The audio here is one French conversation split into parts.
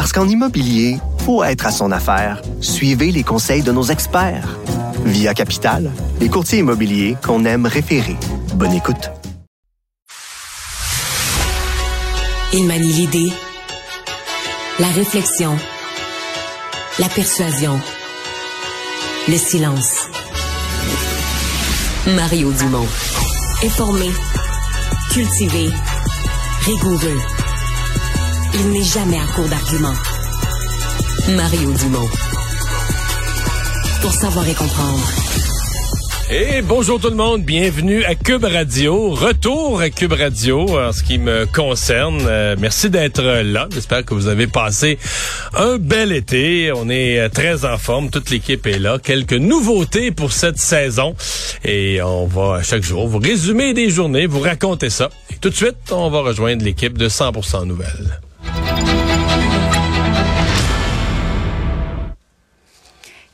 Parce qu'en immobilier, faut être à son affaire. Suivez les conseils de nos experts. Via Capital, les courtiers immobiliers qu'on aime référer. Bonne écoute. Il manie l'idée, la réflexion, la persuasion, le silence. Mario Dumont. Informé, cultivé, rigoureux. Il n'est jamais à court d'arguments. Mario Dumont. Pour savoir et comprendre. Et bonjour tout le monde, bienvenue à Cube Radio. Retour à Cube Radio en ce qui me concerne. Euh, merci d'être là. J'espère que vous avez passé un bel été. On est euh, très en forme, toute l'équipe est là. Quelques nouveautés pour cette saison et on va chaque jour vous résumer des journées, vous raconter ça. Et tout de suite, on va rejoindre l'équipe de 100% Nouvelles.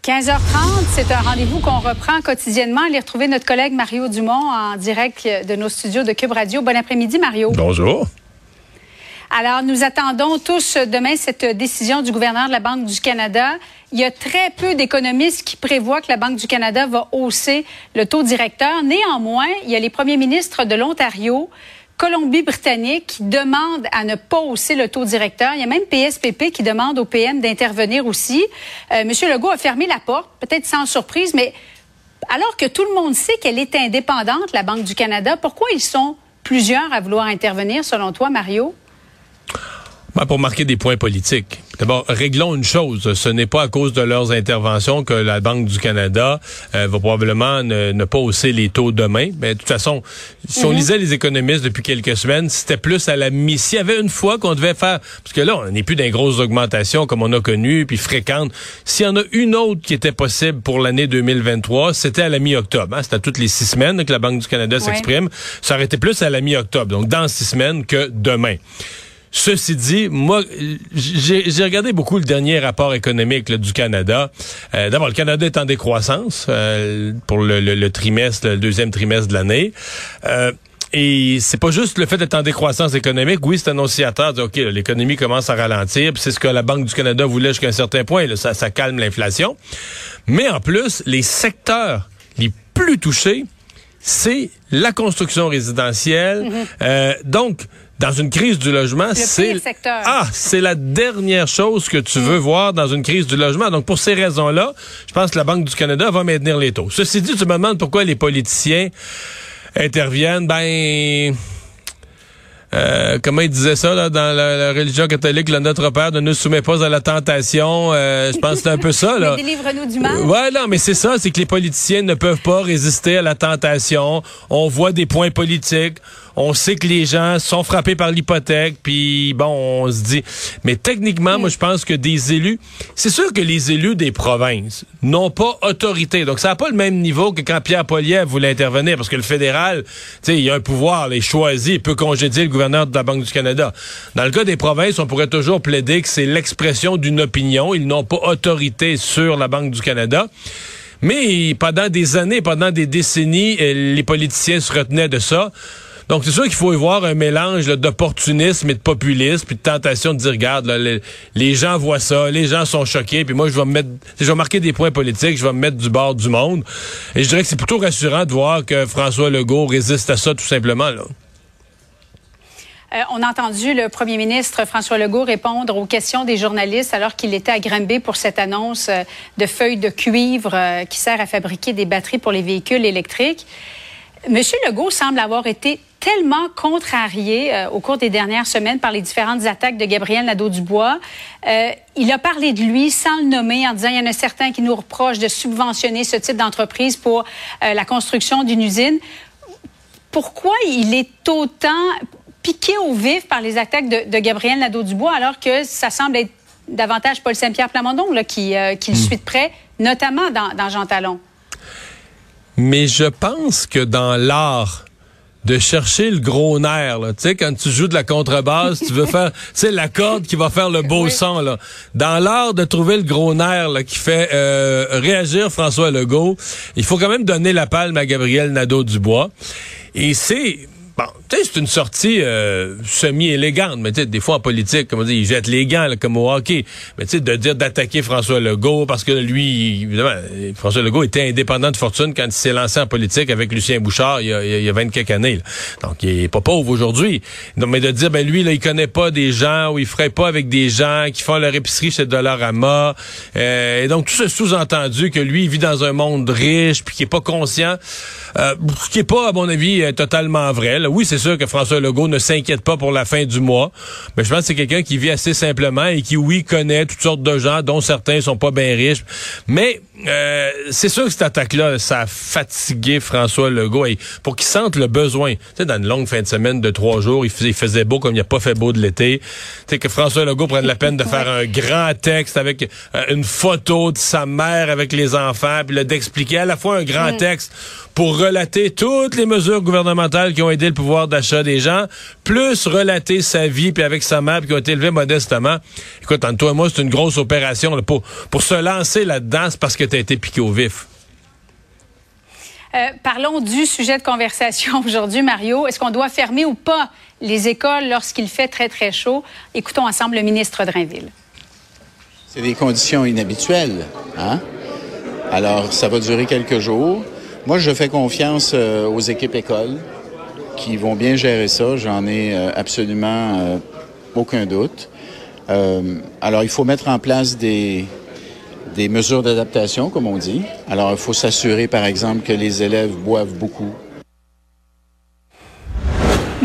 15h30, c'est un rendez-vous qu'on reprend quotidiennement. Allez retrouver notre collègue Mario Dumont en direct de nos studios de Cube Radio. Bon après-midi, Mario. Bonjour. Alors, nous attendons tous demain cette décision du gouverneur de la Banque du Canada. Il y a très peu d'économistes qui prévoient que la Banque du Canada va hausser le taux directeur. Néanmoins, il y a les premiers ministres de l'Ontario, Colombie-Britannique qui demande à ne pas hausser le taux directeur. Il y a même PSPP qui demande au PM d'intervenir aussi. Monsieur Legault a fermé la porte, peut-être sans surprise, mais alors que tout le monde sait qu'elle est indépendante, la Banque du Canada, pourquoi ils sont plusieurs à vouloir intervenir, selon toi, Mario? Ben, pour marquer des points politiques. D'abord, réglons une chose. Ce n'est pas à cause de leurs interventions que la Banque du Canada euh, va probablement ne, pas hausser les taux demain. Mais de toute façon, si on mhm. lisait les économistes depuis quelques semaines, c'était plus à la mi. S'il y avait une fois qu'on devait faire, parce que là, on n'est plus dans grosses augmentations comme on a connu, puis fréquentes. S'il y en a une autre qui était possible pour l'année 2023, c'était à la mi-octobre. Hein? C'était à toutes les six semaines que la Banque du Canada s'exprime. Ça aurait été plus à la mi-octobre, donc dans six semaines que demain. Ceci dit, moi, j'ai regardé beaucoup le dernier rapport économique du Canada. Euh, d'abord, le Canada est en décroissance euh, pour le, trimestre, le deuxième trimestre de l'année. Euh, et c'est pas juste le fait d'être en décroissance économique. Oui, c'est annonciateur. De, OK, l'économie commence à ralentir. C'est ce que la Banque du Canada voulait jusqu'à un certain point. ça, ça calme l'inflation. Mais en plus, les secteurs les plus touchés, c'est la construction résidentielle. Mm-hmm. donc, dans une crise du logement, c'est ah, c'est la dernière chose que tu veux mm. voir dans une crise du logement. Donc pour ces raisons-là, je pense que la Banque du Canada va maintenir les taux. Ceci dit, tu me demandes pourquoi les politiciens interviennent. Ben euh, comment il disait ça là, dans la, religion catholique, le Notre Père ne nous soumet pas à la tentation. Euh, je pense que c'est un peu ça. Là. Délivre-nous du mal. ouais, non, mais c'est ça, c'est que les politiciens ne peuvent pas résister à la tentation. On voit des points politiques on sait que les gens sont frappés par l'hypothèque, puis bon, on se dit. Mais techniquement, moi, je pense que des élus, c'est sûr que les élus des provinces n'ont pas autorité. Donc, ça n'a pas le même niveau que quand Pierre Poliev voulait intervenir, parce que le fédéral, tu sais, il a un pouvoir, il choisit, il peut congédier le gouverneur de la Banque du Canada. Dans le cas des provinces, on pourrait toujours plaider que c'est l'expression d'une opinion. Ils n'ont pas autorité sur la Banque du Canada. Mais pendant des années, pendant des décennies, les politiciens se retenaient de ça. Donc, c'est sûr qu'il faut y voir un mélange d'opportunisme et de populisme, puis de tentation de dire, regarde, les, gens voient ça, les gens sont choqués, puis moi, je vais me mettre, je vais marquer des points politiques, je vais me mettre du bord du monde. Et je dirais que c'est plutôt rassurant de voir que François Legault résiste à ça, tout simplement. Euh, on a entendu le premier ministre François Legault répondre aux questions des journalistes alors qu'il était à Granby pour cette annonce euh, de feuilles de cuivre euh, qui sert à fabriquer des batteries pour les véhicules électriques. Monsieur Legault semble avoir été tellement contrarié euh, au cours des dernières semaines par les différentes attaques de Gabriel Nadeau-Dubois. Euh, il a parlé de lui sans le nommer en disant il y en a certains qui nous reprochent de subventionner ce type d'entreprise pour euh, la construction d'une usine. Pourquoi il est autant piqué au vif par les attaques de, de Gabriel Nadeau-Dubois alors que ça semble être davantage Paul Saint-Pierre Plamondon là, qui, qui le hmm. suit de près, notamment dans, dans Jean Talon? Mais je pense que dans l'art de chercher le gros nerf. Tu sais, quand tu joues de la contrebasse, tu veux faire, tu sais, la corde qui va faire le beau son. Là. Dans l'art de trouver le gros nerf là, qui fait euh, réagir François Legault, il faut quand même donner la palme à Gabriel Nadeau-Dubois. Et c'est Bon, tu sais, c'est une sortie euh, semi-élégante, mais tu sais, des fois en politique, comme on dit, ils jettent les gants, comme au hockey. Mais tu sais, de dire d'attaquer François Legault, parce que lui, évidemment, François Legault était indépendant de fortune quand il s'est lancé en politique avec Lucien Bouchard il y a, il y a 20 quelques années. Donc, il est pas pauvre aujourd'hui. Donc, mais de dire, ben lui, là, il connaît pas des gens, ou il ferait pas avec des gens qui font leur épicerie chez Dollarama. Euh, et donc, tout ce sous-entendu que lui, il vit dans un monde riche, puis qui est pas conscient, euh, ce qui est pas, à mon avis, euh, totalement vrai. Oui, c'est sûr que François Legault ne s'inquiète pas pour la fin du mois, mais je pense que c'est quelqu'un qui vit assez simplement et qui, oui, connaît toutes sortes de gens, dont certains sont pas bien riches. Mais euh, c'est sûr que cette attaque-là, ça a fatigué François Legault et pour qu'il sente le besoin. Tu sais, dans une longue fin de semaine de trois jours, il faisait, beau comme il n'y a pas fait beau de l'été. Tu sais, que François Legault prenne la peine de faire un grand texte avec euh, une photo de sa mère avec les enfants, puis d'expliquer à la fois un grand texte pour relater toutes les mesures gouvernementales qui ont aidé le pouvoir d'achat des gens, plus relater sa vie, puis avec sa mère, qui ont été élevés modestement. Écoute, entre toi et moi, c'est une grosse opération pour, pour se lancer là-dedans, c'est parce que tu as été piqué au vif. Euh, parlons du sujet de conversation aujourd'hui, Mario. Est-ce qu'on doit fermer ou pas les écoles lorsqu'il fait très, très chaud? Écoutons ensemble le ministre Drainville. C'est des conditions inhabituelles. Hein? Alors, ça va durer quelques jours. Moi, je fais confiance euh, aux équipes écoles qui vont bien gérer ça. J'en ai euh, absolument euh, aucun doute. alors, il faut mettre en place des, des mesures d'adaptation, comme on dit. Alors, il faut s'assurer, par exemple, que les élèves boivent beaucoup,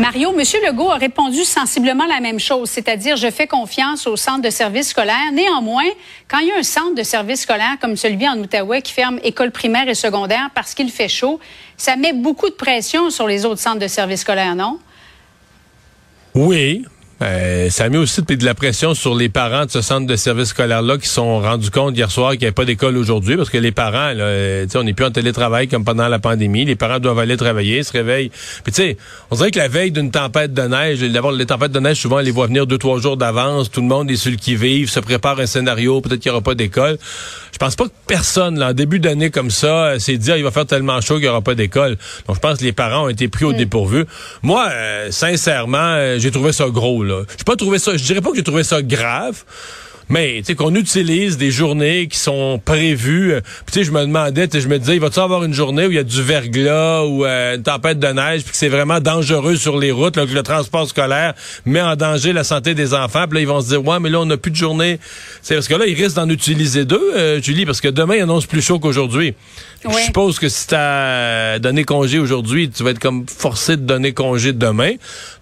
Mario, M. Legault a répondu sensiblement la même chose, c'est-à-dire je fais confiance au centre de services scolaires. Néanmoins, quand il y a un centre de services scolaires comme celui en Outaouais qui ferme école primaire et secondaire parce qu'il fait chaud, ça met beaucoup de pression sur les autres centres de services scolaires, non? Oui, euh, ça a mis aussi de la pression sur les parents de ce centre de service scolaire-là qui sont rendus compte hier soir qu'il n'y avait pas d'école aujourd'hui parce que les parents, là, euh, on n'est plus en télétravail comme pendant la pandémie. Les parents doivent aller travailler, se réveillent. Puis tu sais, on dirait que la veille d'une tempête de neige, d'abord les tempêtes de neige, souvent, on les voit venir deux, trois jours d'avance. Tout le monde est sur le qui-vive, se prépare un scénario, peut-être qu'il n'y aura pas d'école. Je pense pas que personne, là, en début d'année comme ça, euh, s'est dit, ah, il va faire tellement chaud qu'il n'y aura pas d'école. Donc, je pense que les parents ont été pris au mm. dépourvu. Moi, sincèrement, j'ai trouvé ça gros, là. Je pas ça, je dirais pas que j'ai trouvé ça grave. Mais tu sais qu'on utilise des journées qui sont prévues. Euh, tu sais, je me demandais, je me disais, il va-tu avoir une journée où il y a du verglas ou euh, une tempête de neige, puis que c'est vraiment dangereux sur les routes, là, que le transport scolaire met en danger la santé des enfants. Puis là, ils vont se dire, ouais, mais là, on n'a plus de journée. C'est parce que là, ils risquent d'en utiliser deux, euh, Julie, parce que demain, il annonce plus chaud qu'aujourd'hui. Je suppose que si tu as donné congé aujourd'hui, tu vas être comme forcé de donner congé demain.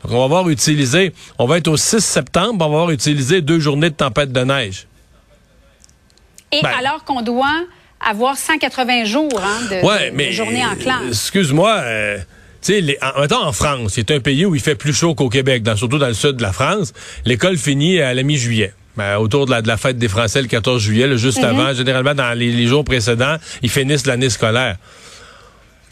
Donc, on va avoir utilisé, on va être au 6 septembre, on va avoir utilisé deux journées de tempête de neige. Et ben. alors qu'on doit avoir 180 jours hein, de, journée en classe. Excuse-moi. Euh, en, en France, c'est un pays où il fait plus chaud qu'au Québec, surtout dans le sud de la France. L'école finit à la mi-juillet. Ben, autour de la, fête des Français le 14 juillet, juste mhm. avant, généralement dans les, jours précédents, ils finissent l'année scolaire.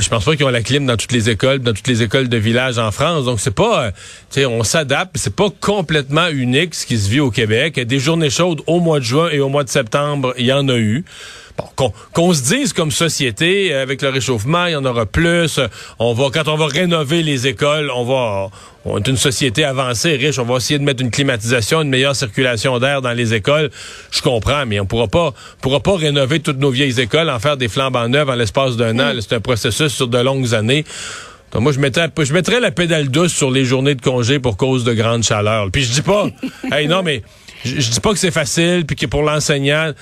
Je pense pas qu'ils ont la clim dans toutes les écoles, dans toutes les écoles de village en France. Donc c'est pas, euh, tu sais, on s'adapte. C'est pas complètement unique ce qui se vit au Québec. Des journées chaudes au mois de juin et au mois de septembre, il y en a eu. Bon, qu'on se dise comme société, euh, avec le réchauffement, il y en aura plus. On va, quand on va rénover les écoles, on va, on est une société avancée, riche. On va essayer de mettre une climatisation, une meilleure circulation d'air dans les écoles. Je comprends, mais on pourra pas, pourra pas rénover toutes nos vieilles écoles, en faire des flambants neufs en l'espace d'un an. Mm. C'est un processus sur de longues années. Donc moi, je mettrais, je mettrais la pédale douce sur les journées de congé pour cause de grande chaleur. Puis je dis pas, hey, non, mais je, dis pas que c'est facile, puis que pour l'enseignant,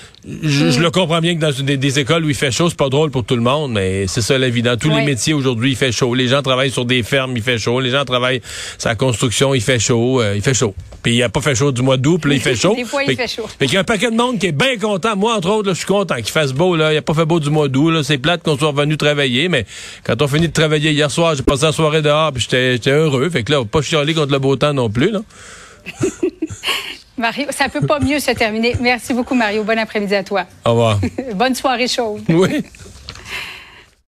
je, le comprends bien que dans des, écoles où il fait chaud, c'est pas drôle pour tout le monde, mais c'est ça la vie. Dans tous les métiers aujourd'hui, il fait chaud. Les gens travaillent sur des fermes, il fait chaud. Les gens travaillent sur la construction, il fait chaud. Euh, il fait chaud. Puis il a pas fait chaud du mois d'août, puis là, il fait chaud. des fois, il fait, chaud. Fait qu'il y a un paquet de monde qui est bien content. Moi, entre autres, je suis content qu'il fasse beau. Là. Il a pas fait beau du mois d'août. C'est plate qu'on soit revenu travailler, mais quand on finit de travailler hier soir, j'ai passé la soirée dehors, puis j'étais heureux. Fait que là, pas chialer contre le beau temps non plus. Là. Mario, ça peut pas mieux se terminer. Merci beaucoup, Mario. Bon après-midi à toi. Au revoir. Bonne soirée chaude. Oui.